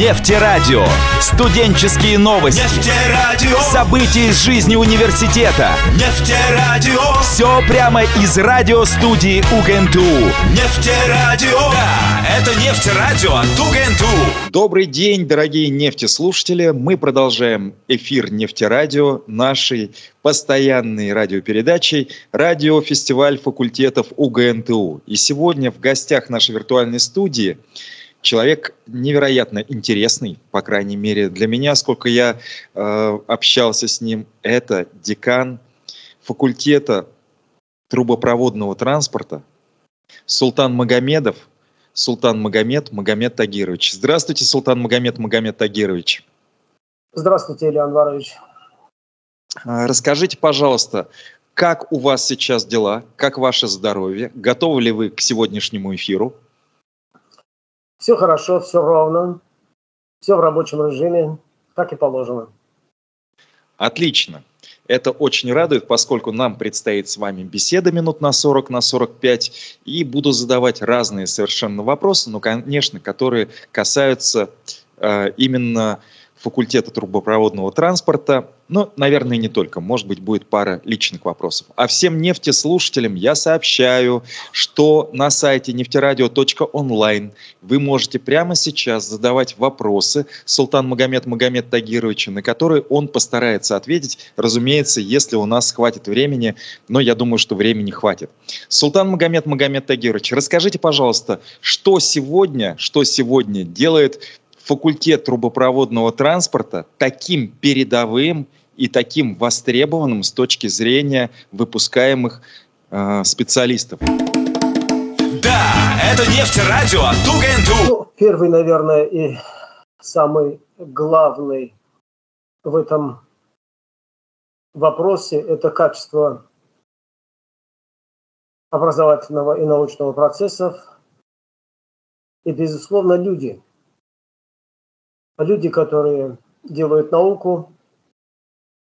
Нефтерадио. Студенческие новости. Нефтерадио. События из жизни университета. Нефтерадио. Все прямо из радиостудии УГНТУ. Нефтерадио. Да, это нефтерадио от УГНТУ. Добрый день, дорогие нефтеслушатели. Мы продолжаем эфир нефтерадио нашей постоянной радиопередачей «Радиофестиваль факультетов УГНТУ». И сегодня в гостях нашей виртуальной студии человек невероятно интересный, по крайней мере для меня, сколько я э, общался с ним. Это декан факультета трубопроводного транспорта Султан Магомедов, Султан Магомед Магомед Тагирович. Здравствуйте, Султан Магомед Магомед Тагирович. Здравствуйте, Илья Анварович. А, Расскажите, пожалуйста, как у вас сейчас дела, как ваше здоровье, готовы ли вы к сегодняшнему эфиру? Все хорошо, все ровно, все в рабочем режиме, как и положено. Отлично. Это очень радует, поскольку нам предстоит с вами беседа минут на 40, на 45, и буду задавать разные совершенно вопросы, но, конечно, которые касаются э, именно факультета трубопроводного транспорта. Ну, наверное, не только. Может быть, будет пара личных вопросов. А всем нефтеслушателям я сообщаю, что на сайте нефтерадио.онлайн вы можете прямо сейчас задавать вопросы Султан Магомед Магомед Тагировичу, на которые он постарается ответить, разумеется, если у нас хватит времени, но я думаю, что времени хватит. Султан Магомед Магомед Тагирович, расскажите, пожалуйста, что сегодня, что сегодня делает факультет трубопроводного транспорта таким передовым и таким востребованным с точки зрения выпускаемых э, специалистов. Да, это нефтерадио от УГНТУ. Ну, первый, наверное, и самый главный в этом вопросе – это качество образовательного и научного процессов и, безусловно, люди. Люди, которые делают науку,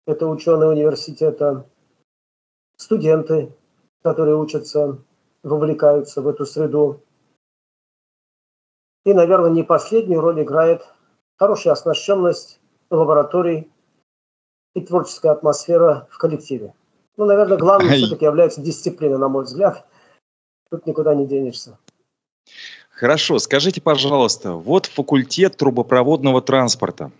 это ученые университета, студенты, которые учатся, вовлекаются в эту среду. И, наверное, не последнюю роль играет хорошая оснащенность лабораторий и творческая атмосфера в коллективе. Ну, наверное, главным все-таки является дисциплина, на мой взгляд. Тут никуда не денешься. Хорошо, скажите, пожалуйста, вот факультет трубопроводного транспорта.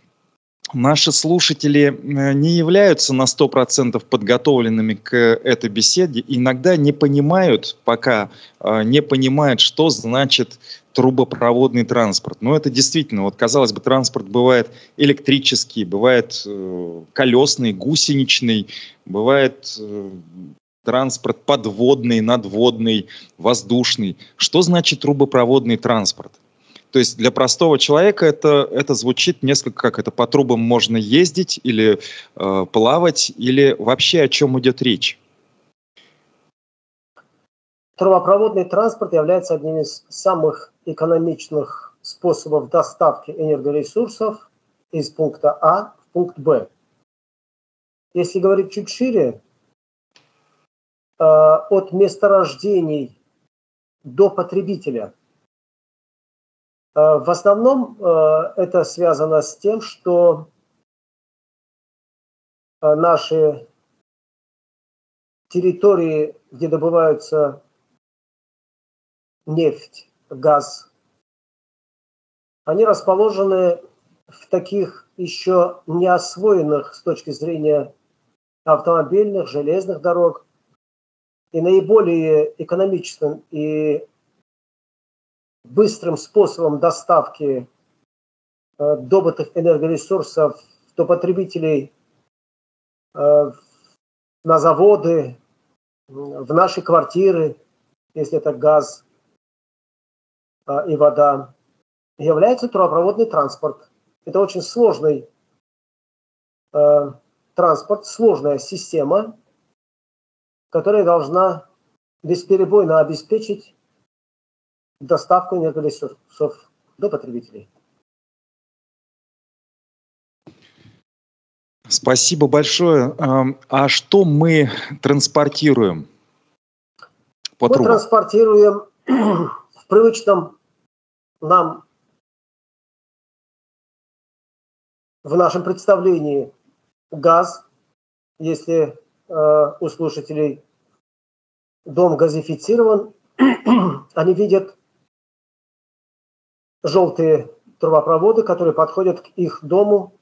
Наши слушатели э, не являются на 100% подготовленными к этой беседе, иногда не понимают, пока э, не понимают, что значит трубопроводный транспорт. Но это действительно, вот казалось бы, транспорт бывает электрический, бывает э, колесный, гусеничный, бывает э, транспорт подводный, надводный, воздушный. Что значит трубопроводный транспорт? То есть для простого человека это, это звучит несколько как это по трубам можно ездить или э, плавать, или вообще о чем идет речь? Трубопроводный транспорт является одним из самых экономичных способов доставки энергоресурсов из пункта А в пункт Б. Если говорить чуть шире, э, от месторождений до потребителя. Э, В основном э, это связано с тем, что э, наши территории, где добываются нефть, газ, они расположены в таких еще не освоенных с точки зрения автомобильных, железных дорог. И наиболее экономичным и быстрым способом доставки э, добытых энергоресурсов до потребителей э, на заводы, в наши квартиры, если это газ э, и вода, является трубопроводный транспорт. Это очень сложный транспорт, сложная система, которая должна бесперебойно обеспечить доставку энергоресурсов до потребителей. Спасибо большое. Эм, А что мы транспортируем по Мы трубам? транспортируем в привычном нам в нашем представлении газ, если э, у слушателей дом газифицирован, они видят желтые трубопроводы, которые подходят к их дому,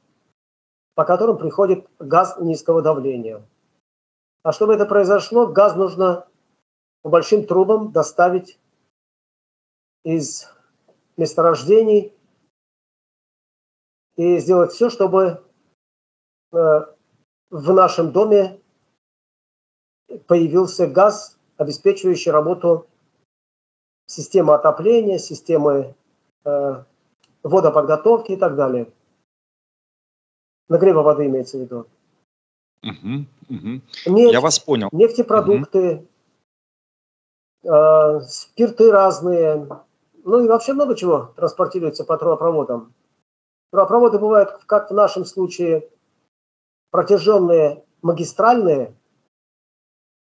по которым приходит газ низкого давления. А чтобы это произошло, газ нужно по большим трубам доставить из месторождений и сделать все, чтобы э, в нашем доме появился газ, обеспечивающий работу системы отопления, системы водоподготовки и так далее. Нагрева воды имеется в виду. Угу, угу. Нефть, Я вас понял. Нефтепродукты, угу. э, спирты разные, ну и вообще много чего транспортируется по трубопроводам. Трубопроводы бывают, как в нашем случае, протяженные магистральные,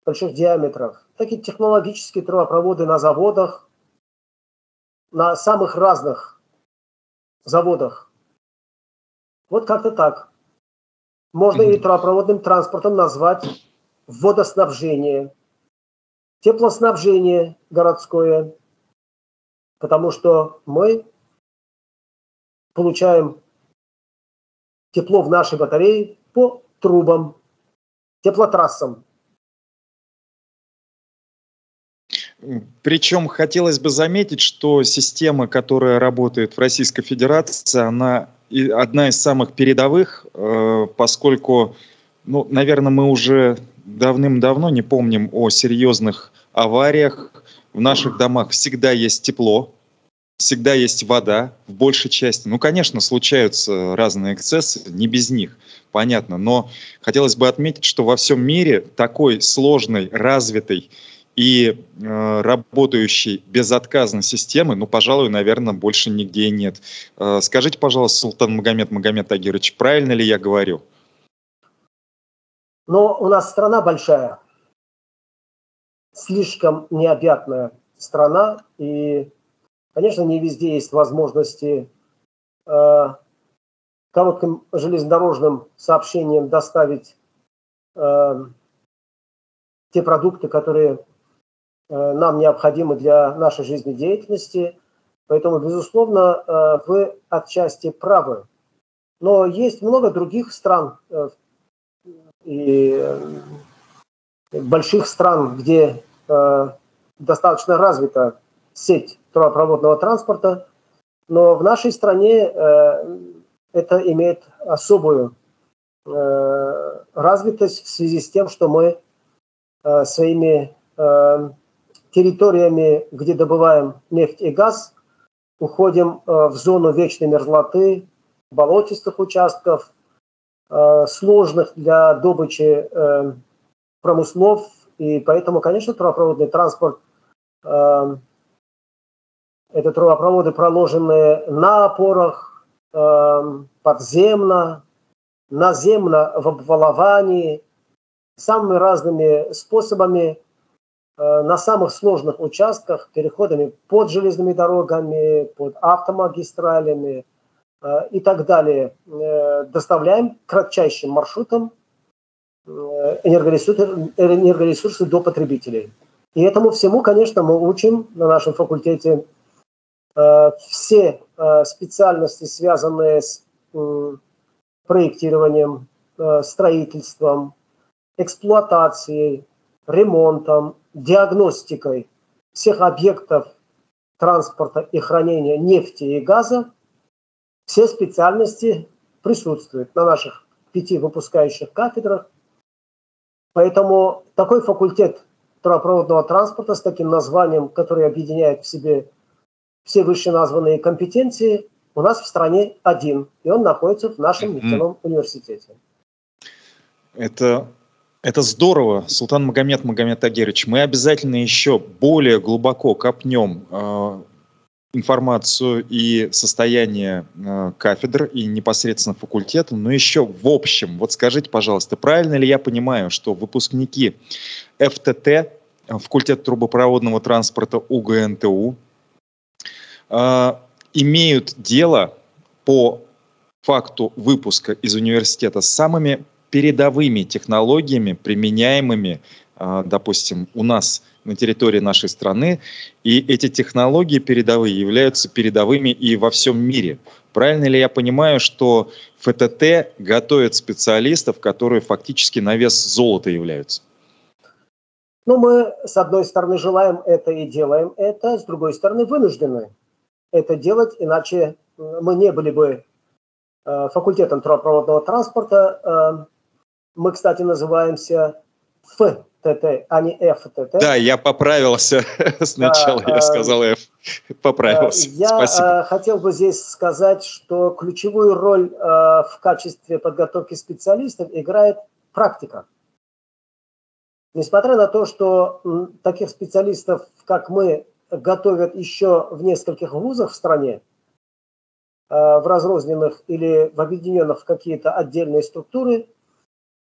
больших диаметров, так и технологические трубопроводы на заводах, на самых разных заводах. Вот как-то так. Можно mm-hmm. и трубопроводным транспортом назвать водоснабжение, теплоснабжение городское, потому что мы получаем тепло в нашей батарее по трубам, теплотрассам. Причем хотелось бы заметить, что система, которая работает в Российской Федерации, она одна из самых передовых, э, поскольку, ну, наверное, мы уже давным-давно не помним о серьезных авариях. В наших домах всегда есть тепло, всегда есть вода в большей части. Ну, конечно, случаются разные эксцессы, не без них, понятно. Но хотелось бы отметить, что во всем мире такой сложной, развитой и э, работающей безотказно системы, ну, пожалуй, наверное, больше нигде нет. Э, скажите, пожалуйста, Султан Магомед Магомед Агирович, правильно ли я говорю? Но у нас страна большая, слишком необъятная страна, и Конечно, не везде есть возможности э, коротким железнодорожным сообщением доставить э, те продукты, которые нам необходимы для нашей жизнедеятельности. Поэтому, безусловно, э, вы отчасти правы. Но есть много других стран э, и э, больших стран, где э, достаточно развита сеть трубопроводного транспорта, но в нашей стране э, это имеет особую э, развитость в связи с тем, что мы э, своими э, территориями, где добываем нефть и газ, уходим э, в зону вечной мерзлоты, болотистых участков, э, сложных для добычи э, промыслов, и поэтому, конечно, трубопроводный транспорт это трубопроводы, проложенные на опорах, подземно, наземно в обваловании, самыми разными способами на самых сложных участках, переходами под железными дорогами, под автомагистралями э, и так далее, э, доставляем кратчайшим маршрутом э, энергоресурсы, до потребителей. И этому всему, конечно, мы учим на нашем факультете Э, все э, специальности, связанные с проектированием, э, строительством, эксплуатацией, ремонтом, диагностикой всех объектов транспорта и хранения нефти и газа, все специальности присутствуют на наших пяти выпускающих кафедрах. Поэтому такой факультет трубопроводного транспорта с таким названием, который объединяет в себе все вышеназванные компетенции у нас в стране один, и он находится в нашем нефтяном университете. Это, это здорово, Султан Магомед Магомед Агерович. Мы обязательно еще более глубоко копнем э, информацию и состояние э, кафедр и непосредственно факультета, но еще в общем, вот скажите, пожалуйста, правильно ли я понимаю, что выпускники ФТТ, факультет трубопроводного транспорта УГНТУ, э, имеют дело по факту выпуска из университета с самыми передовыми технологиями, применяемыми, а, допустим, у нас на территории нашей страны. И эти технологии передовые являются передовыми и во всем мире. Правильно ли я понимаю, что ФТТ готовит специалистов, которые фактически на вес золота являются? Ну, мы, с одной стороны, желаем это и делаем это, с другой стороны, вынуждены это делать, иначе мы не были бы э, факультетом трубопроводного транспорта. Э, мы, кстати, называемся ФТТ, а не ФТТ. Да, я поправился сначала, я сказал F, поправился. Я Спасибо. хотел бы здесь сказать, что ключевую роль в качестве подготовки специалистов играет практика. Несмотря на то, что таких специалистов, как мы, готовят еще в нескольких вузах в стране, э, в разрозненных или в объединенных в какие-то отдельные структуры,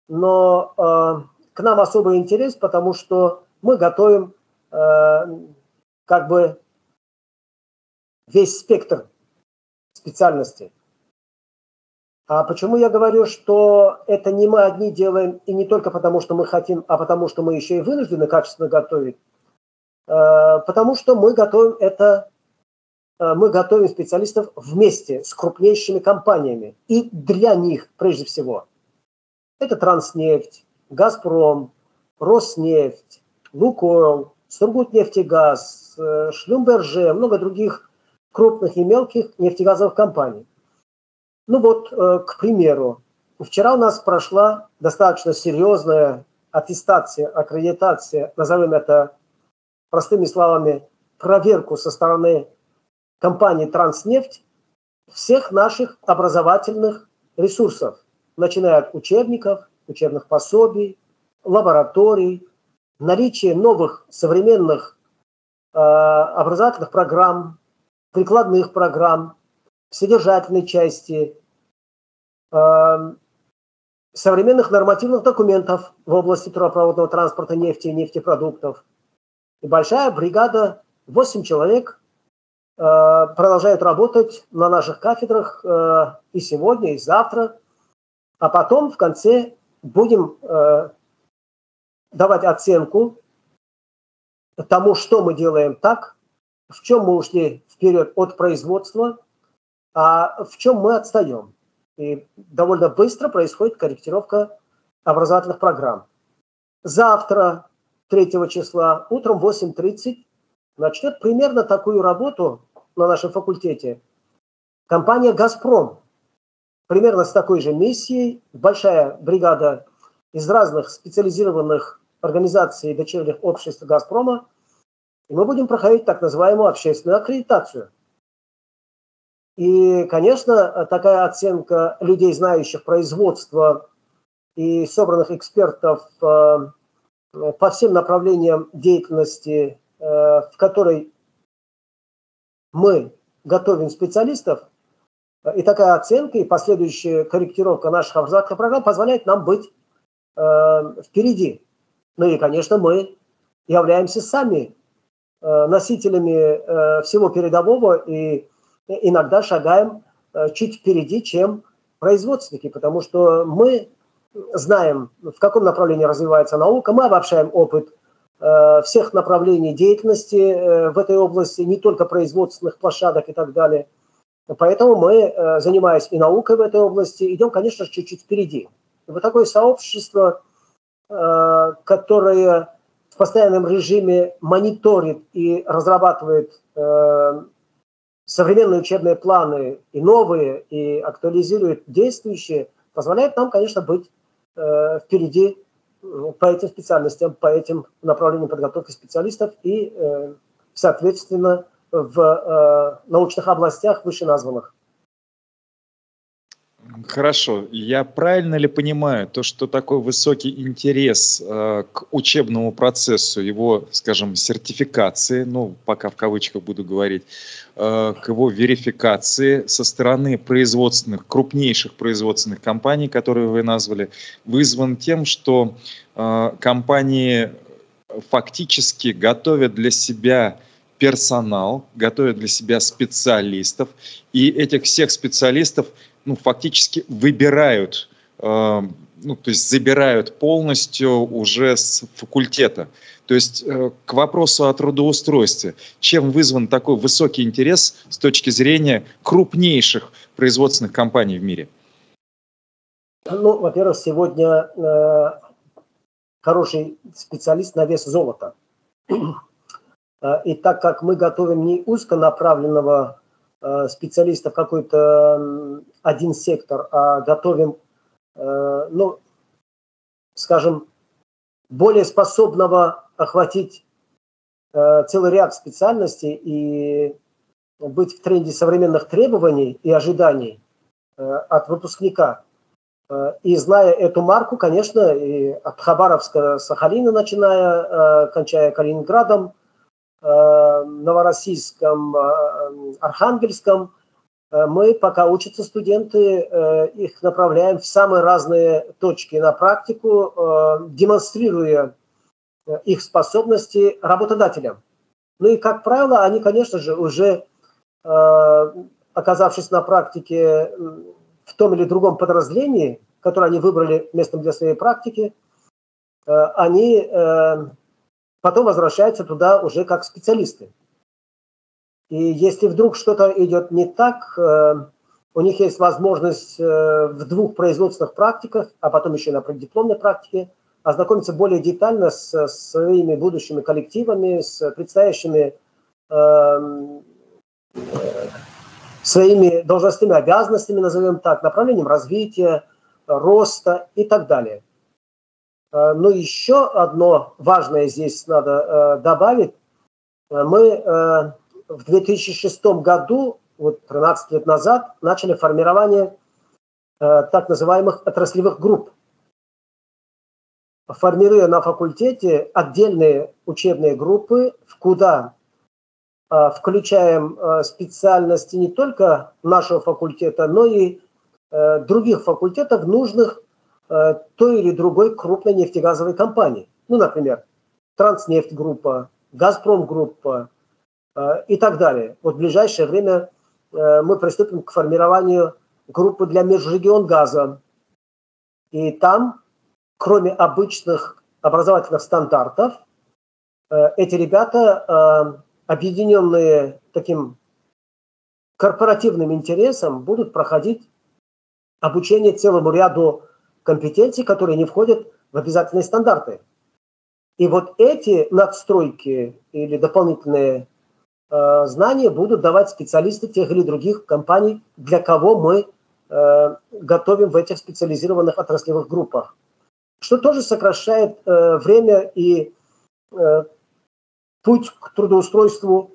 но э, к нам особый интерес, потому что мы готовим э, как бы весь спектр специальностей. А почему я говорю, что это не мы одни делаем, и не только потому, что мы хотим, а потому, что мы еще и вынуждены качественно готовить? Э, потому что мы готовим это, э, мы готовим специалистов вместе с крупнейшими компаниями. И для них, прежде всего, это Транснефть, Газпром, Роснефть, Лукойл, Сургутнефтегаз, э, Шлюмберже, много других крупных и мелких нефтегазовых компаний. Ну вот, к примеру, вчера у нас прошла достаточно серьезная аттестация, аккредитация, назовем это простыми словами, проверку со стороны компании «Транснефть» всех наших образовательных ресурсов, начиная от учебников, учебных пособий, лабораторий, наличие новых современных э, образовательных программ, прикладных программ, содержательной части, э, современных нормативных документов в области трубопроводного транспорта нефти и нефтепродуктов – и большая бригада, 8 человек, э, продолжает работать на наших кафедрах э, и сегодня, и завтра. А потом в конце будем э, давать оценку тому, что мы делаем так, в чем мы ушли вперед от производства, а в чем мы отстаем. И довольно быстро происходит корректировка образовательных программ. Завтра 3 числа утром в 8.30 начнет примерно такую работу на нашем факультете компания «Газпром». Примерно с такой же миссией. Большая бригада из разных специализированных организаций и дочерних обществ «Газпрома». И мы будем проходить так называемую общественную аккредитацию. И, конечно, такая оценка людей, знающих производство и собранных экспертов э, по всем направлениям деятельности, э, в которой мы готовим специалистов, и такая оценка и последующая корректировка наших образовательных программ позволяет нам быть э, впереди. Ну и, конечно, мы являемся сами э, носителями всего передового и иногда шагаем чуть впереди, чем производственники, потому что мы знаем, в каком направлении развивается наука, мы обобщаем опыт э, всех направлений деятельности э, в этой области, не только производственных площадок и так далее. Поэтому мы, э, занимаясь и наукой в этой области, идем, конечно, чуть-чуть впереди. Вот такое сообщество, которое в постоянном режиме мониторит и разрабатывает современные учебные планы и новые, и актуализирует действующие, позволяет нам, конечно, быть Э, впереди по этим специальностям, по этим направлениям подготовки специалистов и, э, соответственно, в э, научных областях вышеназванных. Хорошо. Я правильно ли понимаю то, что такой высокий интерес э, к учебному процессу, его, скажем, сертификации, ну, пока в кавычках буду говорить, э, к его верификации со стороны производственных, крупнейших производственных компаний, которые вы назвали, вызван тем, что э, компании фактически готовят для себя персонал, готовят для себя специалистов, и этих всех специалистов ну, фактически выбирают, э, ну, то есть забирают полностью уже с факультета. То есть э, к вопросу о трудоустройстве. Чем вызван такой высокий интерес с точки зрения крупнейших производственных компаний в мире? Ну, во-первых, сегодня э, хороший специалист на вес золота. Э, и так как мы готовим не узконаправленного э, специалиста в какой-то один сектор, а готовим, э, ну, скажем, более способного охватить целый ряд специальностей и быть в тренде современных требований и ожиданий от выпускника. И зная эту марку, конечно, и от Хабаровска, Сахалина, начиная, кончая Калининградом, Новороссийском, э, Архангельском, э, мы, пока учатся студенты, их направляем в самые разные точки на практику, демонстрируя их способности работодателям. Ну и, как правило, они, конечно же, уже оказавшись на практике в том или другом подразделении, которое они выбрали местом для своей практики, они потом возвращаются туда уже как специалисты. И если вдруг что-то идет не так, э, у них есть возможность э, в двух производственных практиках, а потом еще на преддипломной практике, ознакомиться более детально с своими будущими коллективами, с предстоящими эм, своими должностными обязанностями, назовем так, направлением развития, роста и так далее. Э, но еще одно важное здесь надо э, добавить. Э, мы в 2006 году, вот 13 лет назад, начали формирование так называемых отраслевых групп. Формируя на факультете отдельные учебные группы, в куда включаем специальности не только нашего факультета, но и других факультетов, нужных Э, той или другой крупной нефтегазовой компании. Ну, например, Транснефть группа, Газпром группа э, и так далее. Вот в ближайшее время э, мы приступим к формированию группы для межрегион газа. И там, кроме обычных образовательных стандартов, эти ребята, объединенные таким корпоративным интересом, будут проходить обучение целому ряду компетенций, которые не входят в обязательные стандарты. И вот эти надстройки или дополнительные э, знания будут давать специалисты тех или других компаний, для кого мы э, готовим в этих специализированных отраслевых группах. Что тоже сокращает э, время и э, путь к трудоустройству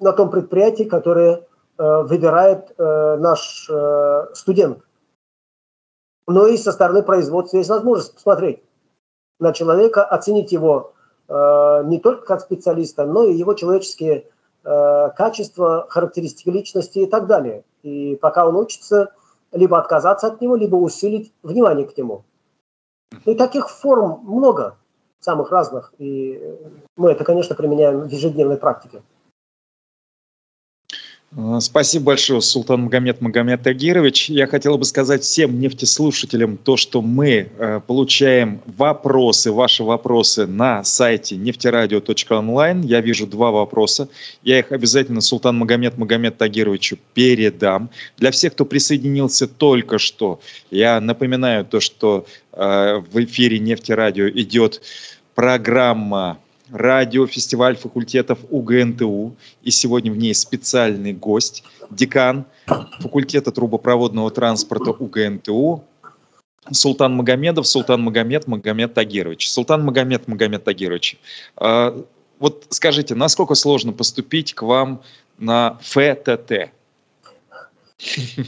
на том предприятии, которое э, выбирает э, наш э, студент но и со стороны производства есть возможность посмотреть на человека, оценить его э, не только как специалиста, но и его человеческие э, качества, характеристики личности и так далее. И пока он учится, либо отказаться от него, либо усилить внимание к нему. И таких форм много, самых разных. И мы это, конечно, применяем в ежедневной практике. Э, спасибо большое, Султан Магомед Магомед Тагирович. Я хотел бы сказать всем нефтеслушателям то, что мы э, получаем вопросы, ваши вопросы на сайте нефтерадио.онлайн. Я вижу два вопроса. Я их обязательно Султан Магомед Магомед Тагировичу передам. Для всех, кто присоединился только что, я напоминаю то, что э, в эфире Нефтерадио идет программа радиофестиваль факультетов УГНТУ. И сегодня в ней специальный гость, декан факультета трубопроводного транспорта УГНТУ Султан Магомедов, Султан Магомед, Магомед Тагирович. Султан Магомед, Магомед Тагирович. А, вот скажите, насколько сложно поступить к вам на ФТТ?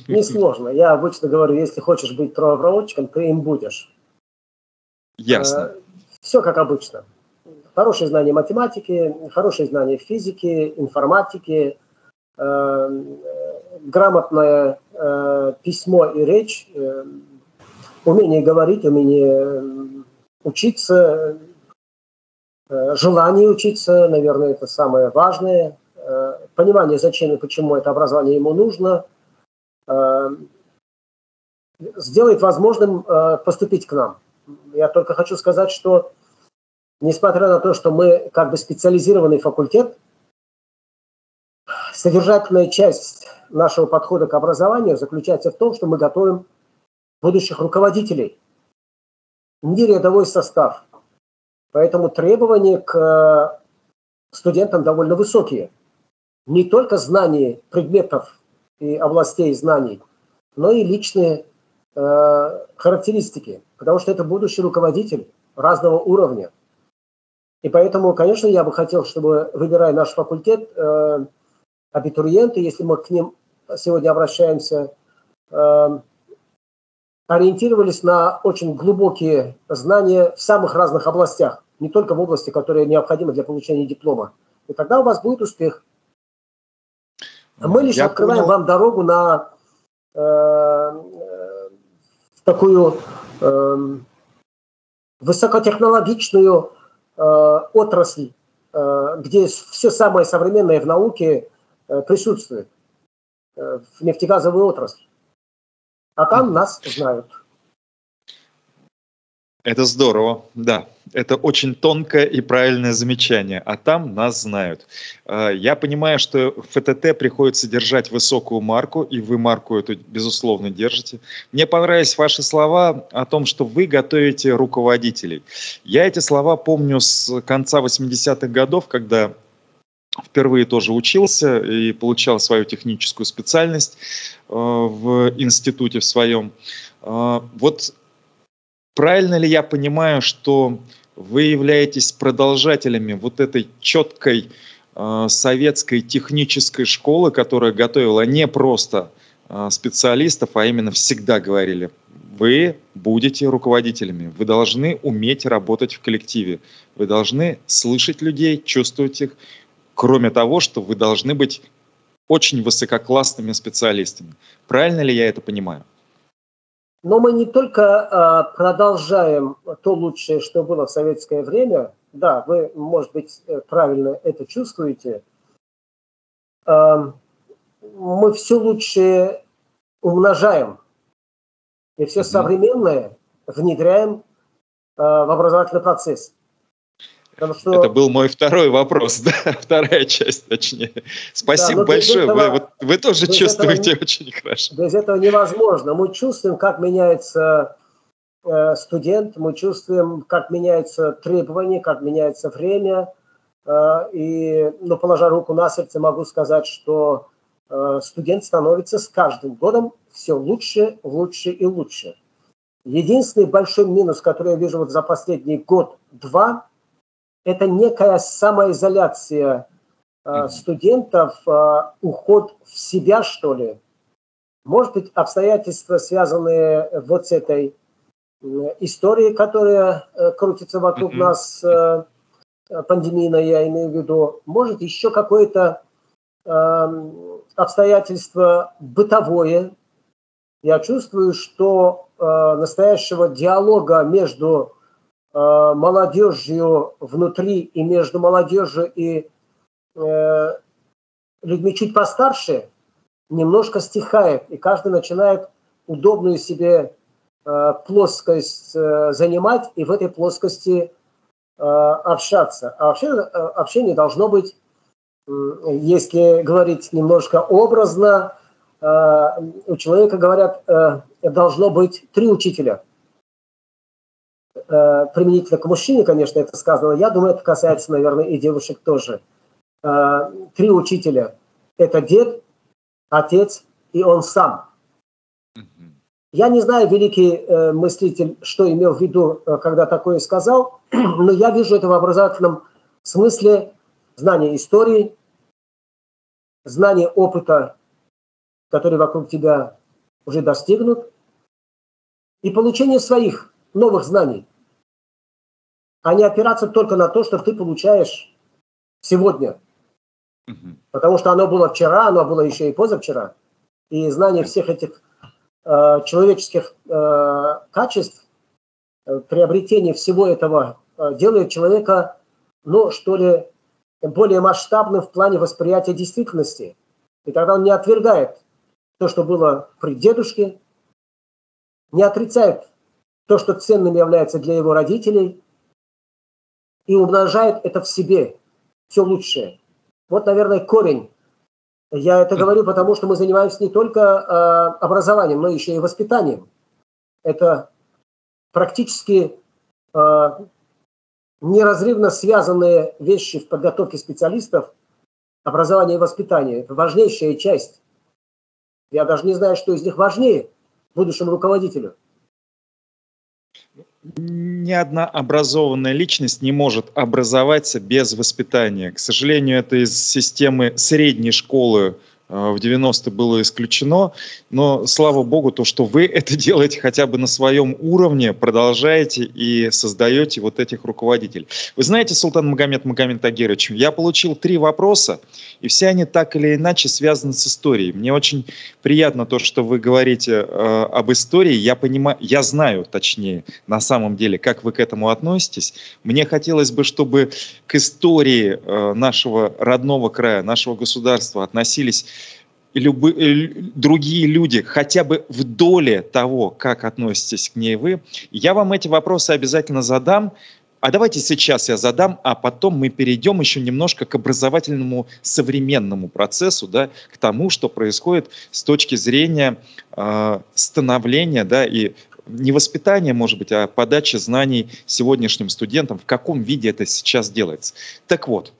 Несложно. Я обычно говорю, если хочешь быть трубопроводчиком, ты им будешь. Ясно. Э, Все как обычно хорошее знание математики, хорошее знание физики, информатики, э, грамотное э, письмо и речь, э, умение говорить, умение учиться, э, желание учиться, наверное, это самое важное. понимание, зачем и почему это образование ему нужно, э, сделает возможным э, поступить к нам. Я только хочу сказать, что несмотря на то, что мы как бы специализированный факультет, содержательная часть нашего подхода к образованию заключается в том, что мы готовим будущих руководителей, не рядовой состав. Поэтому требования к студентам довольно высокие. Не только знание предметов и областей знаний, но и личные э, характеристики, потому что это будущий руководитель разного уровня. И поэтому, конечно, я бы хотел, чтобы, выбирая наш факультет, э, абитуриенты, если мы к ним сегодня обращаемся, э, ориентировались на очень глубокие знания в самых разных областях, не только в области, которая необходима для получения диплома. И тогда у вас будет успех. А мы лишь Я открываем понял. вам дорогу на э, э, такую э, высокотехнологичную отрасль, э, где все самое современное в науке э, присутствует, э, в нефтегазовой отрасли. А там нас знают. Это здорово, да. Это очень тонкое и правильное замечание. А там нас знают. А, я понимаю, что ФТТ приходится держать высокую марку, и вы марку эту, безусловно, держите. Мне понравились ваши слова о том, что вы готовите руководителей. Я эти слова помню с конца 80-х годов, когда впервые тоже учился и получал свою техническую специальность э, в институте в своем. Э, вот правильно ли я понимаю, что вы являетесь продолжателями вот этой четкой э, советской технической школы, которая готовила не просто специалистов, а именно всегда говорили, вы будете руководителями, вы должны уметь работать в коллективе, вы должны слышать людей, чувствовать их, кроме того, что вы должны быть очень высококлассными специалистами. Правильно ли я это понимаю? Но мы не только э, продолжаем то лучшее, что было в советское время, да, вы, может быть, э, правильно это чувствуете, э, мы все лучшее умножаем. И все современное внедряем э, в образовательный процесс. Что... Это был мой второй вопрос, да, вторая часть, точнее. Спасибо да, большое. Этого, вы, вот, вы тоже чувствуете этого, очень хорошо. Без этого невозможно. Мы чувствуем, как меняется э, студент, мы чувствуем, как меняются требования, как меняется время. Э, и, ну, положа руку на сердце, могу сказать, что э, студент становится с каждым годом все лучше, лучше и лучше. Единственный большой минус, который я вижу вот за последний год-два – это некая самоизоляция э, студентов, э, уход в себя, что ли. Может быть, обстоятельства, связанные вот с этой э, историей, которая э, крутится вокруг mm-hmm. нас, э, пандемийная, я имею в виду. Может, еще какое-то э, обстоятельство бытовое. Я чувствую, что э, настоящего диалога между Э, молодежью внутри и между молодежью и э, людьми чуть постарше немножко стихает, и каждый начинает удобную себе э, плоскость э, занимать и в этой плоскости э, общаться. А вообще э, общение должно быть, э, если говорить немножко образно, э, у человека говорят, э, должно быть три учителя – э, применительно к мужчине, конечно, это сказано, я думаю, это касается, наверное, и девушек тоже. Э, три учителя – это дед, отец и он сам. Я не знаю, великий э, мыслитель, что имел в виду, э, когда такое сказал, но я вижу это в образовательном смысле знания истории, знания опыта, который вокруг тебя уже достигнут, и получение своих новых знаний а не опираться только на то, что ты получаешь сегодня. Угу. Потому что оно было вчера, оно было еще и позавчера. И знание всех этих э, человеческих э, качеств, э, приобретение всего этого э, делает человека, ну, что ли, более масштабным в плане восприятия действительности. И тогда он не отвергает то, что было при дедушке, не отрицает то, что ценным является для его родителей, и умножает это в себе, все лучшее. Вот, наверное, корень. Я это говорю, потому что мы занимаемся не только э, образованием, но еще и воспитанием. Это практически э, неразрывно связанные вещи в подготовке специалистов, образование и воспитание. Это важнейшая часть. Я даже не знаю, что из них важнее будущему руководителю. Ни одна образованная личность не может образоваться без воспитания. К сожалению, это из системы средней школы в 90-е было исключено, но слава богу, то, что вы это делаете хотя бы на своем уровне, продолжаете и создаете вот этих руководителей. Вы знаете, Султан Магомед Магомед Тагирович, я получил три вопроса, и все они так или иначе связаны с историей. Мне очень приятно то, что вы говорите э, об истории. Я понимаю, я знаю, точнее, на самом деле, как вы к этому относитесь. Мне хотелось бы, чтобы к истории э, нашего родного края, нашего государства относились любы, э, другие люди хотя бы в доле того, как относитесь к ней вы, я вам эти вопросы обязательно задам. А давайте сейчас я задам, а потом мы перейдем еще немножко к образовательному современному процессу, да, к тому, что происходит с точки зрения э, становления да, и не воспитания, может быть, а подачи знаний сегодняшним студентам, в каком виде это сейчас делается. Так вот,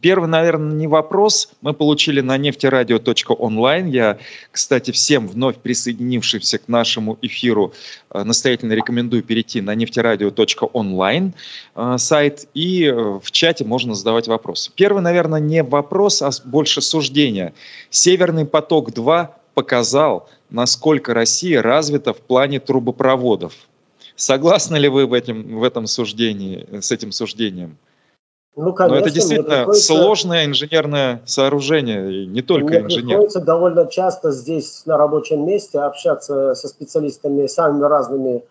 Первый, наверное, не вопрос. Мы получили на нефтерадио.онлайн. Я, кстати, всем вновь присоединившимся к нашему эфиру э, настоятельно рекомендую перейти на нефтерадио.онлайн э, сайт, и э, в чате можно задавать вопросы. Первый, наверное, не вопрос, а больше суждение. «Северный поток-2» показал, насколько Россия развита в плане трубопроводов. Согласны ли вы в, этом в этом суждении, с этим суждением? Ну, конечно, Но это действительно приходится... сложное инженерное сооружение, и не только мне инженер. приходится довольно часто здесь на рабочем месте общаться со специалистами самыми разными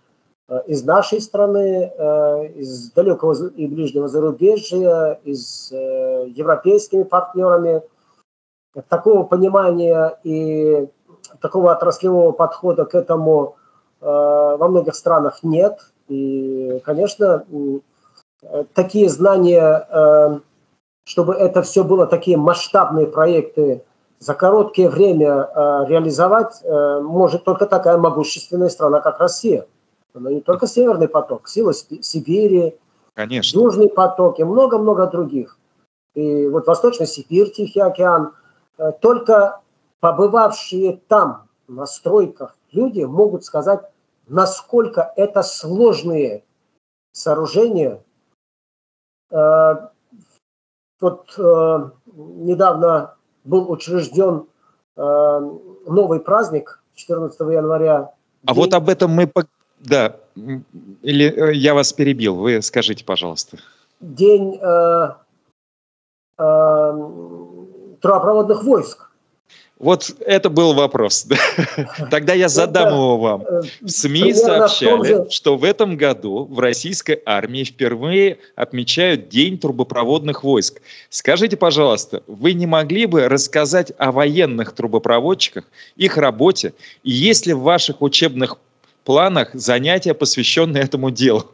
э, из нашей страны, э, из далекого и ближнего зарубежья, из э, европейскими партнерами. Такого понимания и такого отраслевого подхода к этому во многих странах нет. И, конечно, такие знания, э, чтобы это все было такие масштабные проекты за короткое время э, реализовать, может только такая могущественная страна, как Россия. Но не только Северный поток, сила Сибири, Конечно. Южный поток и много-много других. И вот Восточный Сибирь, Тихий океан. Только побывавшие там на стройках люди могут сказать, насколько это сложные сооружения, Э, вот э, недавно был учрежден э, новый праздник 14 января. А вот об этом мы... Да, или я вас перебил, вы скажите, пожалуйста. День э, э, трубопроводных войск. Вот это был вопрос. Тогда я задам его вам. Э, в СМИ сообщали, что в этом году в российской армии впервые отмечают День трубопроводных войск. Скажите, пожалуйста, вы не могли бы рассказать о военных трубопроводчиках, их работе, и есть ли в ваших учебных планах занятия, посвященные этому делу?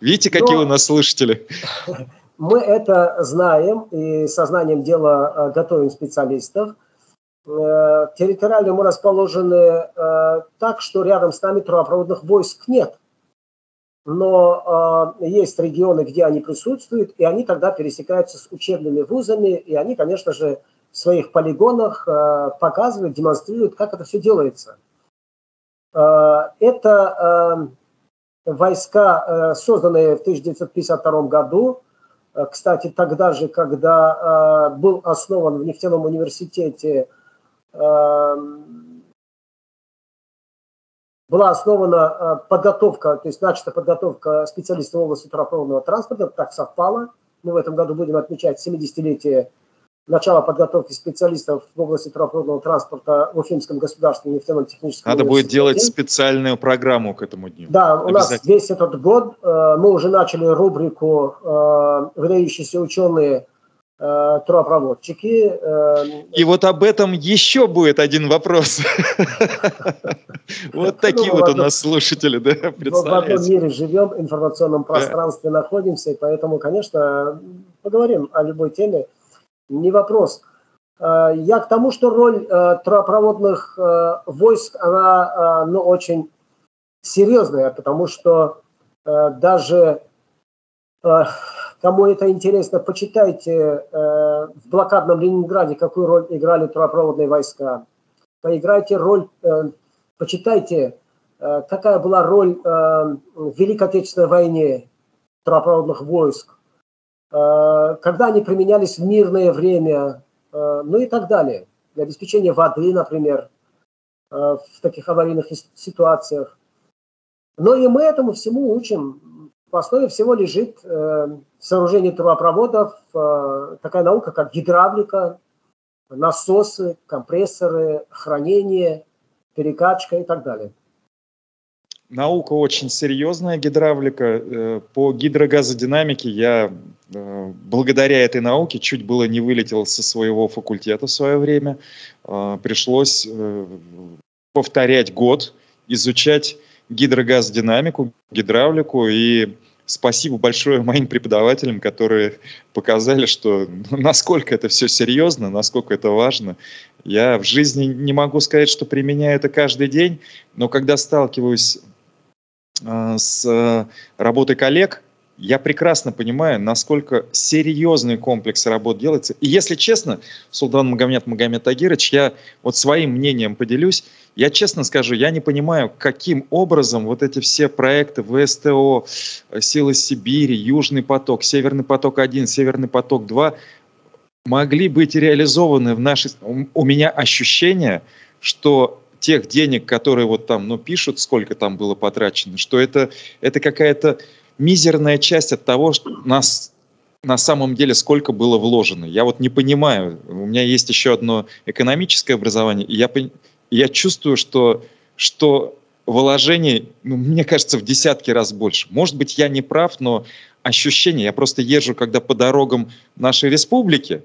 Видите, какие Но... у нас слушатели? Мы это знаем и сознанием дела э, готовим специалистов. Э, территориально мы расположены э, так, что рядом с нами трубопроводных войск нет. Но э, есть регионы, где они присутствуют, и они тогда пересекаются с учебными вузами, и они, конечно же, в своих полигонах показывают, демонстрируют, как это все делается. Это войска, созданные в 1952 году, кстати, тогда же, когда был основан в нефтяном университете была основана э, подготовка, то есть начата подготовка специалистов в области трубопроводного транспорта, так совпало. Мы в этом году будем отмечать 70-летие начала подготовки специалистов в области трубопроводного транспорта в Уфимском государственном нефтяном техническом Надо будет делать специальную программу к этому дню. Да, у нас весь этот год э, мы уже начали рубрику э, «Выдающиеся ученые» трубопроводчики. Э, и вот об этом еще будет один вопрос. Вот такие ну, вот у нас слушатели, да, В одном мире живем, в информационном пространстве находимся, и поэтому, конечно, поговорим о любой теме, не вопрос. Э, я к тому, что роль трубопроводных войск, она ну, очень серьезная, потому что даже Кому это интересно, почитайте э, в блокадном Ленинграде, какую роль играли трубопроводные войска. Поиграйте роль, э, почитайте, э, какая была роль в Великой Отечественной войне трубопроводных войск, когда они применялись в мирное время, ну и так далее. Для обеспечения воды, например, в таких аварийных ситуациях. Но и мы этому всему учим в основе всего лежит э, сооружение трубопроводов, э, такая наука, как гидравлика, насосы, компрессоры, хранение, перекачка и так далее. Наука очень серьезная, гидравлика. Э, по гидрогазодинамике я э, благодаря этой науке чуть было не вылетел со своего факультета в свое время. Э, пришлось повторять год, изучать гидрогаз-динамику, гидравлику, и спасибо большое моим преподавателям, которые показали, что насколько это все серьезно, насколько это важно. Я в жизни не могу сказать, что применяю это каждый день, но когда сталкиваюсь э, с работой коллег, я прекрасно понимаю, насколько серьезный комплекс работ делается. И если честно, Султан Магомед Магомед Агирович, я вот своим мнением поделюсь. Я честно скажу, я не понимаю, каким образом вот эти все проекты ВСТО, Силы Сибири, Южный поток, Северный поток-1, Северный поток-2 могли быть реализованы в нашей... У меня ощущение, что тех денег, которые вот там, ну, пишут, сколько там было потрачено, что это, это какая-то мизерная часть от того, что нас на самом деле сколько было вложено. Я вот не понимаю. У меня есть еще одно экономическое образование, и я, я чувствую, что, что вложений, ну, мне кажется, в десятки раз больше. Может быть, я не прав, но ощущение, я просто езжу, когда по дорогам нашей республики,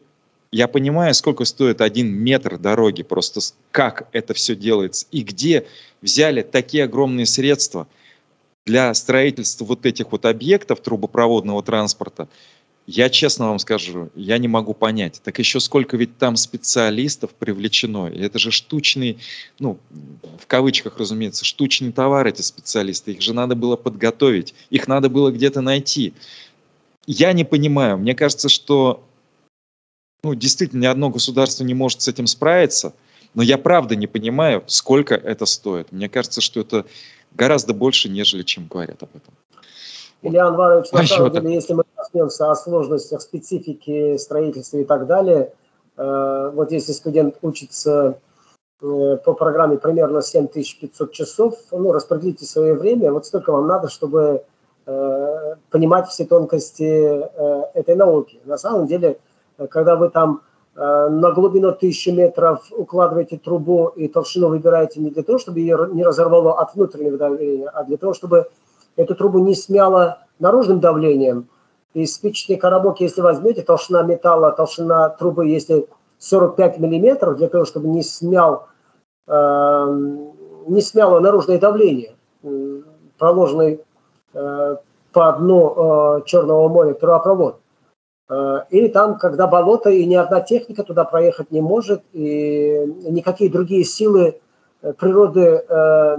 я понимаю, сколько стоит один метр дороги, просто как это все делается, и где взяли такие огромные средства – для строительства вот этих вот объектов трубопроводного транспорта, я честно вам скажу, я не могу понять. Так еще сколько ведь там специалистов привлечено. И это же штучный, ну, в кавычках, разумеется, штучный товар эти специалисты. Их же надо было подготовить, их надо было где-то найти. Я не понимаю. Мне кажется, что ну, действительно ни одно государство не может с этим справиться. Но я правда не понимаю, сколько это стоит. Мне кажется, что это гораздо больше, нежели чем говорят об этом. Илья Анварович, на самом деле, если мы коснемся о сложностях, специфике строительства и так далее, э, вот если студент учится э, по программе примерно 7500 часов, ну, распределите свое время, вот столько вам надо, чтобы э, понимать все тонкости этой науки. На самом деле, когда вы там Э, на глубину 1000 метров укладываете трубу и толщину выбираете не для того, чтобы ее не разорвало от внутреннего давления, а для того, чтобы эту трубу не смяло наружным давлением. И спичечный коробок, если возьмете, толщина металла, толщина трубы, если 45 миллиметров, для того, чтобы не смял, э, не смяло наружное давление, проложенный э, по дну э, Черного моря трубопровод. Э, или там, когда болото, и ни одна техника туда проехать не может, и никакие другие силы э, природы э,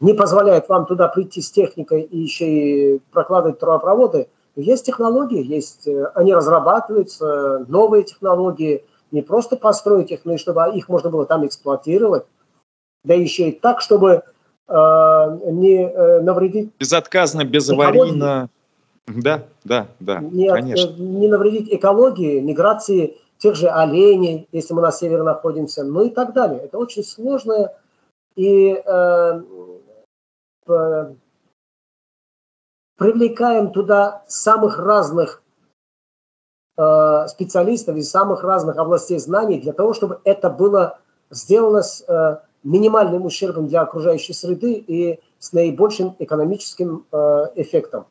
не позволяют вам туда прийти с техникой и еще и прокладывать трубопроводы. Есть технологии, есть, они разрабатываются, новые технологии, не просто построить их, но и чтобы их можно было там эксплуатировать, да еще и так, чтобы не навредить... Безотказно, безаварийно. Да, да, да, не, конечно. Не навредить экологии, миграции тех же оленей, если мы на севере находимся, ну и так далее. Это очень сложно и э, э, привлекаем туда самых разных э, специалистов из самых разных областей знаний для того, чтобы это было сделано с э, минимальным ущербом для окружающей среды и с наибольшим экономическим э, эффектом.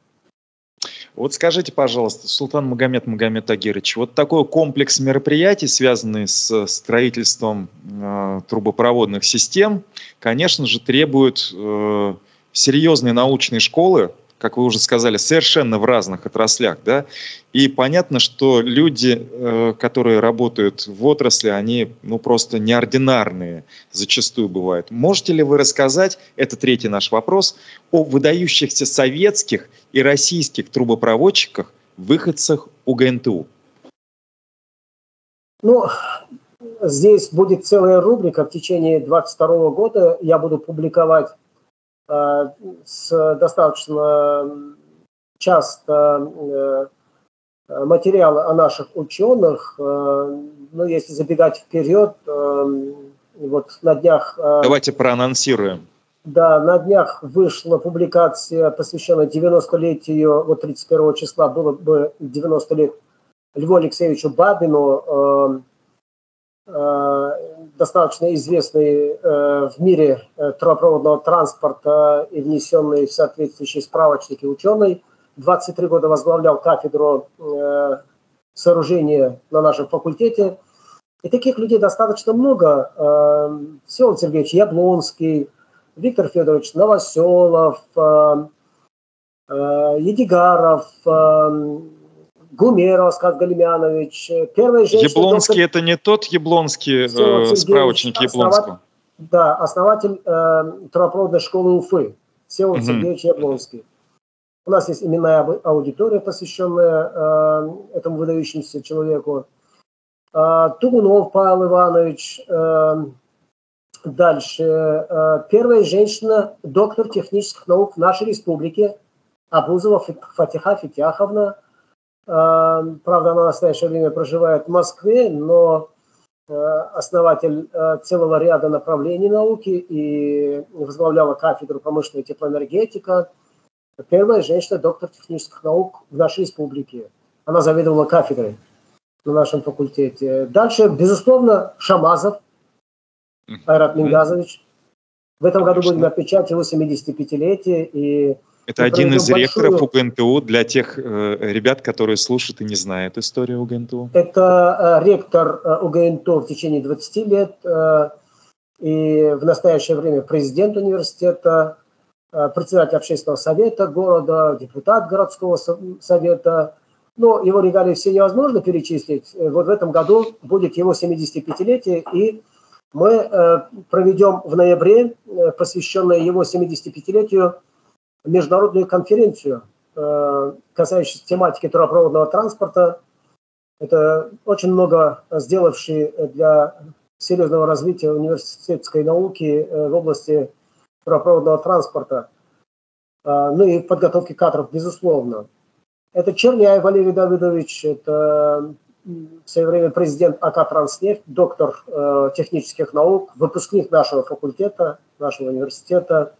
Вот скажите, пожалуйста, Султан Магомед Магомед Тагирович, вот такой комплекс мероприятий, связанный с строительством э, трубопроводных систем, конечно же, требует э, серьезной научной школы, как вы уже сказали, совершенно в разных отраслях, да, и понятно, что люди, э, которые работают в отрасли, они, ну, просто неординарные зачастую бывают. Можете ли вы рассказать, это третий наш вопрос, о выдающихся советских и российских трубопроводчиках, выходцах УГНТУ? Ну, здесь будет целая рубрика в течение 2022 года. Я буду публиковать с достаточно часто э, материалы о наших ученых. Э, ну, если забегать вперед, вот на днях... Давайте проанонсируем. Да, на днях вышла публикация, посвященная 90-летию, вот 31 числа было бы 90 лет Льву Алексеевичу Бабину, достаточно известный э, в мире э, трубопроводного транспорта и внесенный в соответствующие справочники ученый. 23 года возглавлял кафедру э, сооружения на нашем факультете. И таких людей достаточно много. Всеволод Сергеевич Яблонский, Виктор Федорович Новоселов, Едигаров, Гумеров, Сказ Галимянович, первая женщина... Яблонский доктор... это не тот Яблонский э, справочник Яблонского? Да, основатель э, трубопроводной школы Уфы, Всеволод угу. Сергеевич Яблонский. У нас есть именная аудитория, посвященная э, этому выдающемуся человеку. Э, Тугунов Павел Иванович. Э, дальше. Э, первая женщина, доктор технических наук в нашей республике, Абузова Фатиха Эм, правда, она в настоящее время проживает в Москве, но э, основатель э, целого ряда направлений науки и возглавляла кафедру промышленной теплоэнергетика. Первая женщина, доктор технических наук в нашей республике. Она заведовала кафедрой на нашем факультете. Дальше, безусловно, Шамазов Айрат Мингазович. В этом году будем отмечать его 75-летие, и это один из ректоров УГНТУ для тех э, ребят, которые слушают и не знают историю УГНТУ. Это э, ректор э, УГНТУ в течение 20 лет э, и в настоящее время президент университета, э, председатель общественного совета города, депутат городского совета. Но его регалии все невозможно перечислить. Э, вот в этом году будет его 75-летие, и мы э, проведем в ноябре, э, посвященное его 75-летию, международную конференцию, э, касающуюся тематики трубопроводного транспорта. Это очень много сделавший для серьезного развития университетской науки э, в области трубопроводного транспорта. Э, ну и подготовки кадров, безусловно. Это Черняев Валерий Давидович, это в свое время президент АК «Транснефть», доктор э, технических наук, выпускник нашего факультета, нашего университета –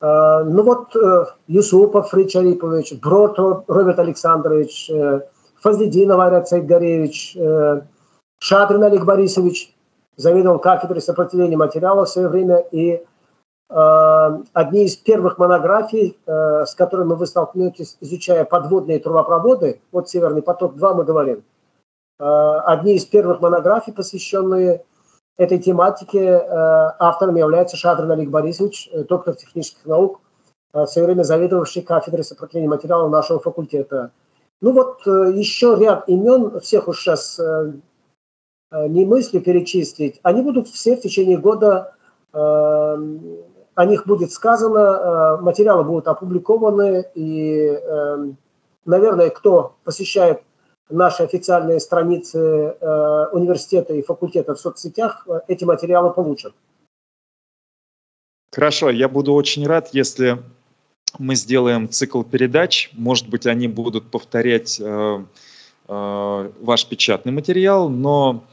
ну вот э, Юсупов Фрид Шарипович, Брод Роберт Александрович, э, Фазлидинов Айрат Сайгаревич, Шадрин Олег Борисович заведовал кафедрой сопротивления материалов в свое время. И одни из первых монографий, с которыми вы столкнетесь, изучая подводные трубопроводы, вот «Северный поток-2» мы говорим, одни из первых монографий, посвященные этой тематики э, автором является Шадрин Олег Борисович, э, доктор технических наук, э, в свое время заведовавший кафедрой сопротивления материалов нашего факультета. Ну вот еще ряд имен, всех уж сейчас не мысли перечислить, они будут все в течение года, о них будет сказано, материалы будут опубликованы, и, наверное, кто посещает наши официальные страницы э, университета и факультета в соцсетях э, эти материалы получат. Хорошо, я буду очень рад, если мы сделаем цикл передач. Может быть, они будут повторять э, э, ваш печатный материал, но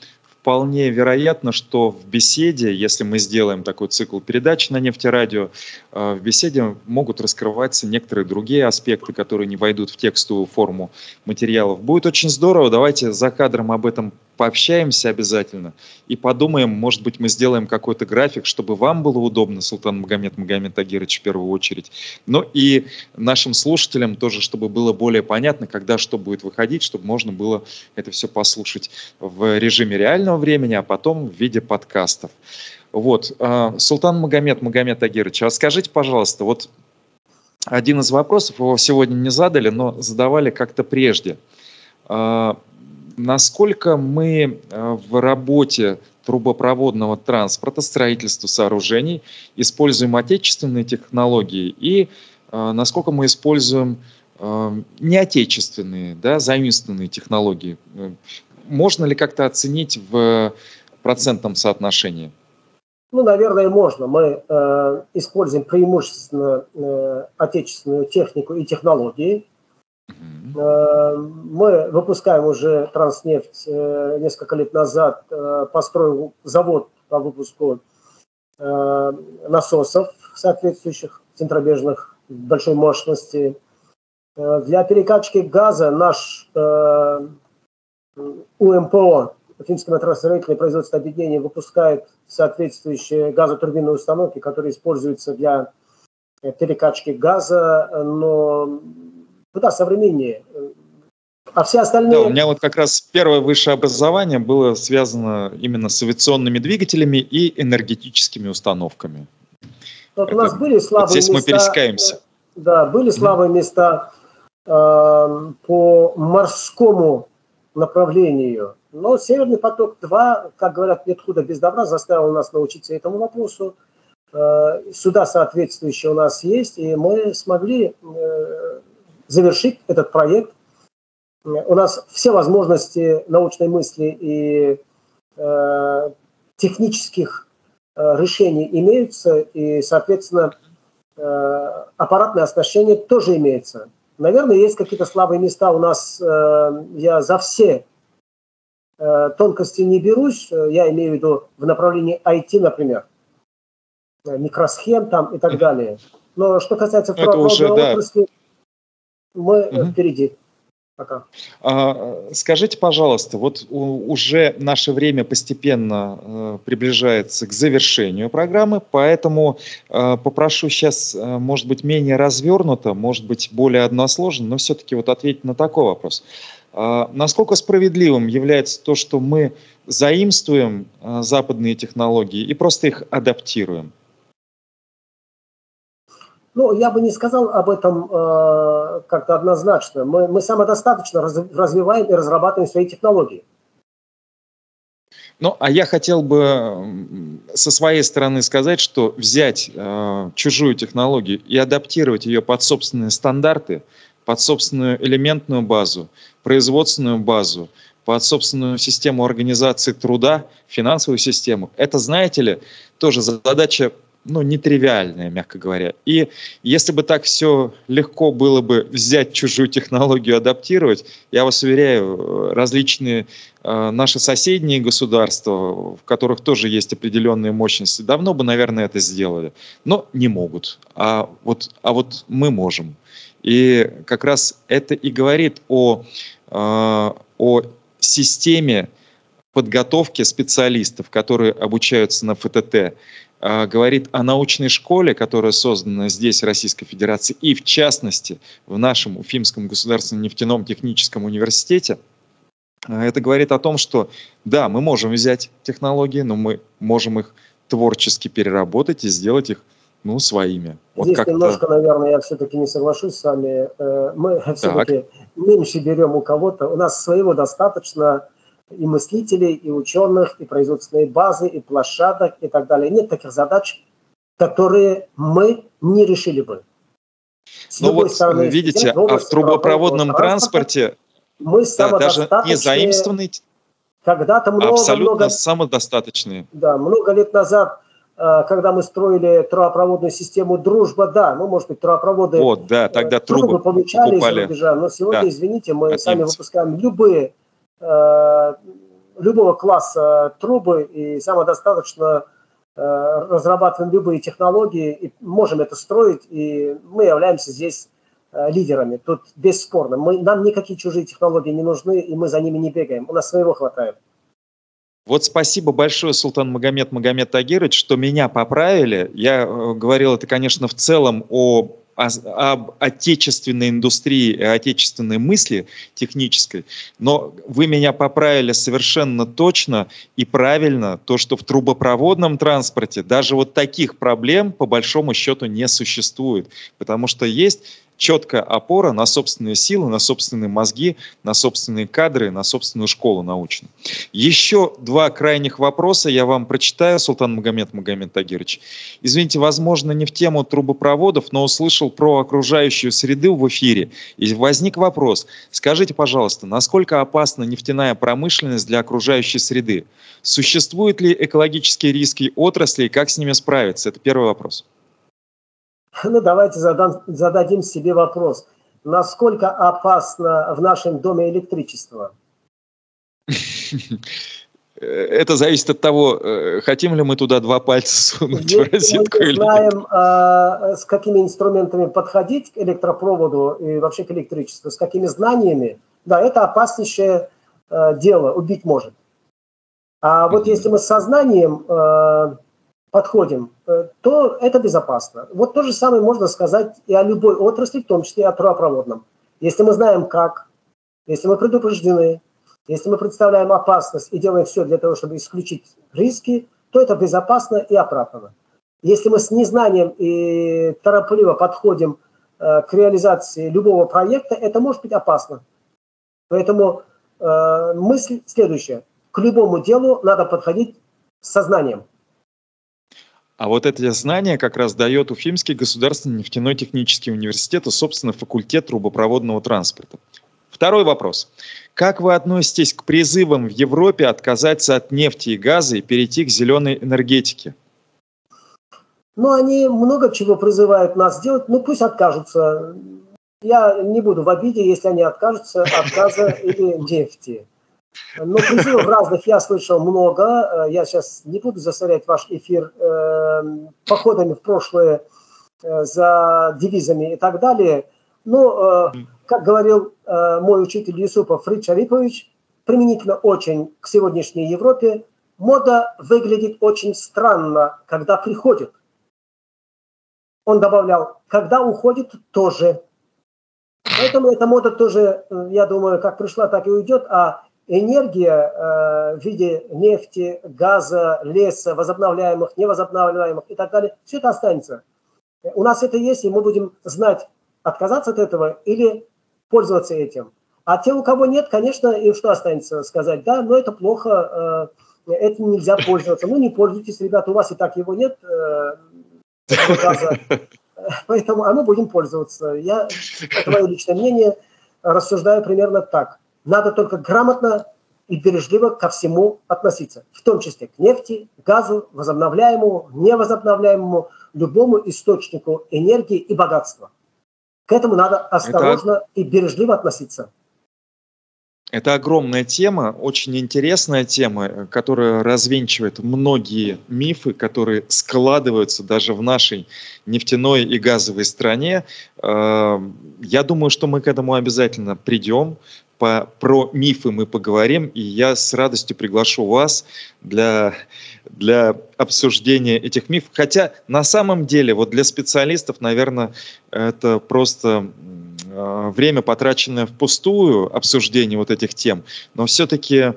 вполне вероятно, что в беседе, если мы сделаем такой цикл передач на нефтерадио, э, в беседе могут раскрываться некоторые другие аспекты, которые не войдут в текстовую форму материалов. Будет очень здорово, давайте за кадром об этом пообщаемся обязательно и подумаем, может быть, мы сделаем какой-то график, чтобы вам было удобно, Султан Магомед Магомед Агирович в первую очередь, но и нашим слушателям тоже, чтобы было более понятно, когда что будет выходить, чтобы можно было это все послушать в режиме реального времени, а потом в виде подкастов. Вот, а, Султан Магомед Магомед Агирович, расскажите, пожалуйста, вот один из вопросов, его сегодня не задали, но задавали как-то прежде. Насколько мы а, в работе трубопроводного транспорта, строительства сооружений используем отечественные технологии и а, насколько мы используем неотечественные, да, заимствованные технологии. Можно ли как-то оценить в процентном соотношении? Ну, наверное, можно. Мы э, используем преимущественно э, отечественную технику и технологии. Э, мы выпускаем уже Транснефть э, несколько лет назад, э, построил завод по выпуску насосов соответствующих центробежных большой мощности. Для перекачки газа наш УМПО Финское метростроительное производственное объединение выпускает соответствующие газотурбинные установки, которые используются для перекачки газа, но куда современнее. А все остальные... Да, у меня вот как раз первое высшее образование было связано именно с авиационными двигателями и энергетическими установками. Вот Это, у нас были слабые вот здесь места... мы пересекаемся. Да, были слабые mm. места э, по морскому направлению. Но «Северный поток-2», как говорят, нет худа без добра, заставил нас научиться этому вопросу. Э, суда соответствующие у нас есть, и мы смогли э, завершить этот проект. У нас все возможности научной мысли и э, технических решений имеются, и, соответственно, аппаратное оснащение тоже имеется. Наверное, есть какие-то слабые места у нас. Я за все Э, тонкости не берусь, э, я имею в виду в направлении IT, например, э, микросхем там и так далее. Но что касается Это уже, да. отрасли, мы угу. впереди. Пока. А, скажите, пожалуйста, вот уже наше время постепенно э, приближается к завершению программы, поэтому э, попрошу сейчас, э, может быть, менее развернуто, может быть, более односложно, но все-таки вот ответить на такой вопрос. А, насколько справедливым является то, что мы заимствуем западные технологии и просто их адаптируем? Ну, я бы не сказал об этом э, как-то однозначно. Мы, мы самодостаточно раз, развиваем и разрабатываем свои технологии. Ну, а я хотел бы со своей стороны сказать, что взять э, чужую технологию и адаптировать ее под собственные стандарты, под собственную элементную базу, производственную базу, под собственную систему организации труда, финансовую систему. Это, знаете ли, тоже задача ну, нетривиальная, мягко говоря. И если бы так все легко было бы взять чужую технологию, адаптировать, я вас уверяю, различные э, наши соседние государства, в которых тоже есть определенные мощности, давно бы, наверное, это сделали. Но не могут. А вот, а вот мы можем. И как раз это и говорит о, э, о системе подготовки специалистов, которые обучаются на ФТТ, говорит о научной школе, которая создана здесь, в Российской Федерации, и в частности в нашем Уфимском государственном нефтяном техническом университете. Э, это говорит о том, что да, мы можем взять технологии, но мы можем их творчески переработать и сделать их ну, своими. Вот Здесь немножко, наверное, я все-таки не соглашусь с вами. Э, мы все-таки меньше берем у кого-то. У нас своего достаточно и мыслителей, и ученых, и производственной базы, и площадок, и так далее. Нет таких задач, которые мы не решили бы. С ну вот, стороны, видите, а в трубопроводном транспорте мы да, даже не заимствованный, когда-то много, абсолютно много, самодостаточные. Да, много лет назад Э, когда мы строили трубопроводную систему «Дружба», да, ну, может быть, трубопроводы вот, да, тогда э, трубы, трубы получали из-за рубежа, но сегодня, да. извините, мы От сами немцев. выпускаем любые, любого класса трубы и самодостаточно э, разрабатываем любые технологии и можем это строить, и мы являемся здесь э, лидерами. Тут бесспорно. Мы, нам никакие чужие технологии не нужны, и мы за ними не бегаем. У нас своего хватает. Вот спасибо большое, Султан Магомед Магомед Тагирович, что меня поправили. Я э, говорил это, конечно, в целом о об отечественной индустрии отечественной мысли технической, но вы меня поправили совершенно точно и правильно, то, что в трубопроводном транспорте даже вот таких проблем по большому счету не существует, потому что есть четкая опора на собственные силы, на собственные мозги, на собственные кадры, на собственную школу научную. Еще два крайних вопроса я вам прочитаю, Султан Магомед Магомед Тагирович. Извините, возможно, не в тему трубопроводов, но услышал про окружающую среду в эфире. И возник вопрос. Скажите, пожалуйста, насколько опасна нефтяная промышленность для окружающей среды? Существуют ли экологические риски отрасли и как с ними справиться? Это первый вопрос. Ну, давайте задам, зададим себе вопрос. Насколько опасно в нашем доме электричество? Это зависит от того, э, хотим ли мы туда два пальца сунуть Если в розетку мы или знаем, а, с какими инструментами подходить к электропроводу и вообще к электричеству, с какими знаниями, да, это опаснейшее э, дело, убить может. А вот если мы с сознанием э, подходим, э, то это безопасно. Вот то же самое можно сказать и о любой отрасли, в том числе и о трубопроводном. Если мы знаем как, если мы предупреждены, если мы представляем опасность и делаем все для того, чтобы исключить риски, то это безопасно и оправданно. Если мы с незнанием и торопливо подходим э, к реализации любого проекта, это может быть опасно. Поэтому э, мысль следующая. К любому делу надо подходить с сознанием. А вот это знание как раз дает Уфимский государственный нефтяной технический университет и, собственно, факультет трубопроводного транспорта. Второй вопрос. Как вы относитесь к призывам в Европе отказаться от нефти и газа и перейти к зеленой энергетике? Ну, они много чего призывают нас сделать. Ну, пусть откажутся. Я не буду в обиде, если они откажутся от газа или нефти. Но призывов разных я слышал много. Э, я сейчас не буду засорять ваш эфир э, походами в прошлое э, за девизами и так далее. Но, э, как говорил э, мой учитель Юсупов Фрид Шарипович, применительно очень к сегодняшней Европе, мода выглядит очень странно, когда приходит. Он добавлял, когда уходит тоже. Поэтому эта мода тоже, э, я думаю, как пришла, так и уйдет, а энергия э, в виде нефти, газа, леса, возобновляемых, невозобновляемых и так далее, все это останется. У нас это есть, и мы будем знать, отказаться от этого или пользоваться этим. А те, у кого нет, конечно, им что останется сказать? Да, но это плохо, э, этим нельзя пользоваться. Ну, не пользуйтесь, ребята, у вас и так его нет, э, газа. Поэтому, а мы будем пользоваться. Я, это личное мнение, рассуждаю примерно так. Надо только грамотно и бережливо ко всему относиться, в том числе к нефти, газу, возобновляемому, невозобновляемому, любому источнику энергии и богатства. К этому надо осторожно Это... и бережливо относиться. Это огромная тема, очень интересная тема, которая развенчивает многие мифы, которые складываются даже в нашей нефтяной и газовой стране. Э, я думаю, что мы к этому обязательно придем по, про мифы мы поговорим, и я с радостью приглашу вас для, для обсуждения этих мифов. Хотя на самом деле, вот для специалистов, наверное, это просто э, время, потраченное впустую, обсуждение вот этих тем, но все-таки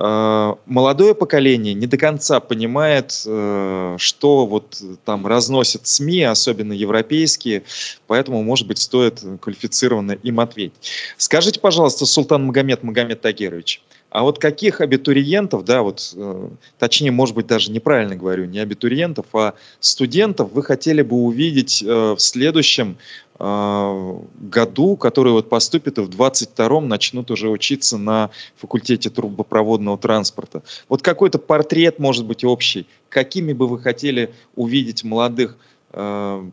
Э, молодое поколение не до конца понимает, э, что вот там разносят СМИ, особенно европейские, поэтому, может быть, стоит квалифицированно им ответить. Скажите, пожалуйста, Султан Магомед Магомед Тагирович, а вот каких абитуриентов, да, вот, э, точнее, может быть, даже неправильно говорю, не абитуриентов, а студентов вы хотели бы увидеть в следующем а, году, которые вот поступят и в 22-м начнут уже учиться на факультете трубопроводного транспорта. Вот какой-то портрет, может быть, общий. Какими бы вы хотели увидеть молодых, э,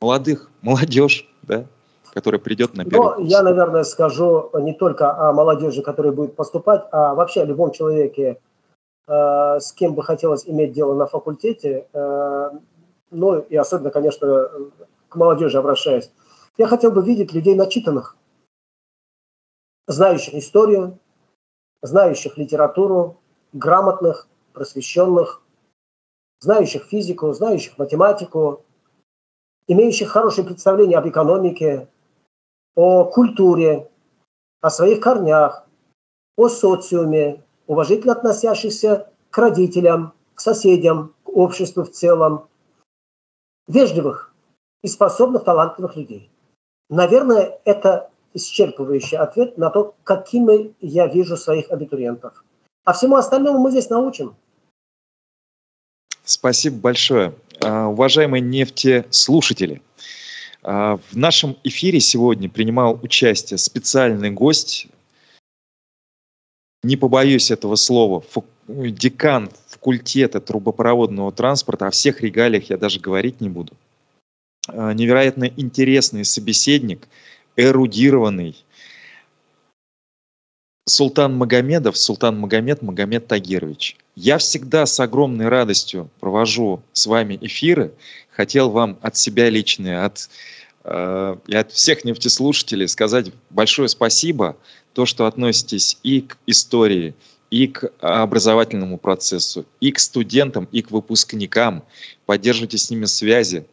молодых, молодежь, да, которая придет на первый Ну, я, наверное, скажу не только о молодежи, которая будет поступать, а вообще о любом человеке, э, с кем бы хотелось иметь дело на факультете. Э, ну, и особенно, конечно, к молодежи обращаюсь. Я хотел бы видеть людей начитанных, знающих историю, знающих литературу, грамотных, просвещенных, знающих физику, знающих математику, имеющих хорошее представление об экономике, о культуре, о своих корнях, о социуме, уважительно относящихся к родителям, к соседям, к обществу в целом, вежливых и способных, талантливых людей. Наверное, это исчерпывающий ответ на то, какими я вижу своих абитуриентов. А всему остальному мы здесь научим. Спасибо большое. А, уважаемые нефтеслушатели, в нашем эфире сегодня принимал участие специальный гость, не побоюсь этого слова, декан факультета трубопроводного транспорта, о всех регалиях я даже говорить не буду. А, невероятно интересный собеседник, эрудированный, Султан Магомедов, Султан Магомед, Магомед Тагирович. Я всегда с огромной радостью провожу с вами эфиры. Хотел вам от себя лично, от, э, и от всех нефтеслушателей сказать большое спасибо, то, что относитесь и к истории, и к образовательному процессу, и к студентам, и к выпускникам. Поддерживайте с ними связи.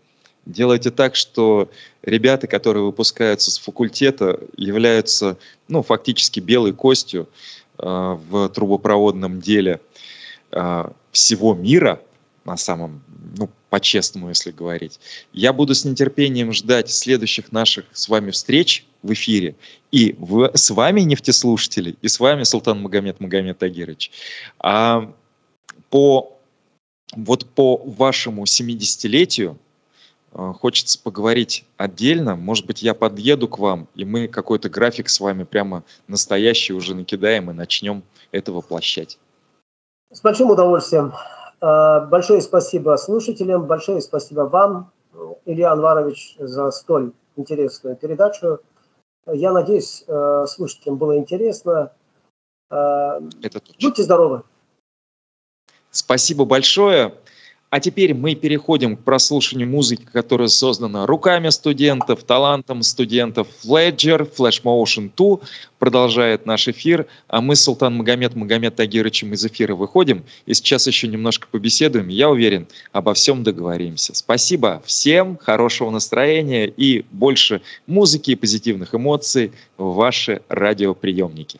Делайте так, что ребята, которые выпускаются с факультета, являются ну, фактически белой костью э, в трубопроводном деле э, всего мира, на самом, ну, по-честному, если говорить. Я буду с нетерпением ждать следующих наших с вами встреч в эфире. И в, с вами, нефтеслушатели, и с вами Султан Магомед Магомед Тагирович. А по, вот по вашему 70-летию Э, хочется поговорить отдельно. Может быть, я подъеду к вам, и мы какой-то график с вами прямо настоящий уже накидаем и начнем это воплощать. С большим удовольствием. Э, большое спасибо слушателям, большое спасибо вам, Илья Анварович, за столь интересную передачу. Я надеюсь, э, слушателям было интересно. Это Будьте здоровы. Спасибо большое. А теперь мы переходим к прослушиванию музыки, которая создана руками студентов, талантом студентов. Ledger, Flash Motion 2 продолжает наш эфир, а мы Султан Магомед Магомед Тагировичем из эфира выходим и сейчас еще немножко побеседуем. Я уверен, обо всем договоримся. Спасибо всем, хорошего настроения и больше музыки и позитивных эмоций в ваши радиоприемники.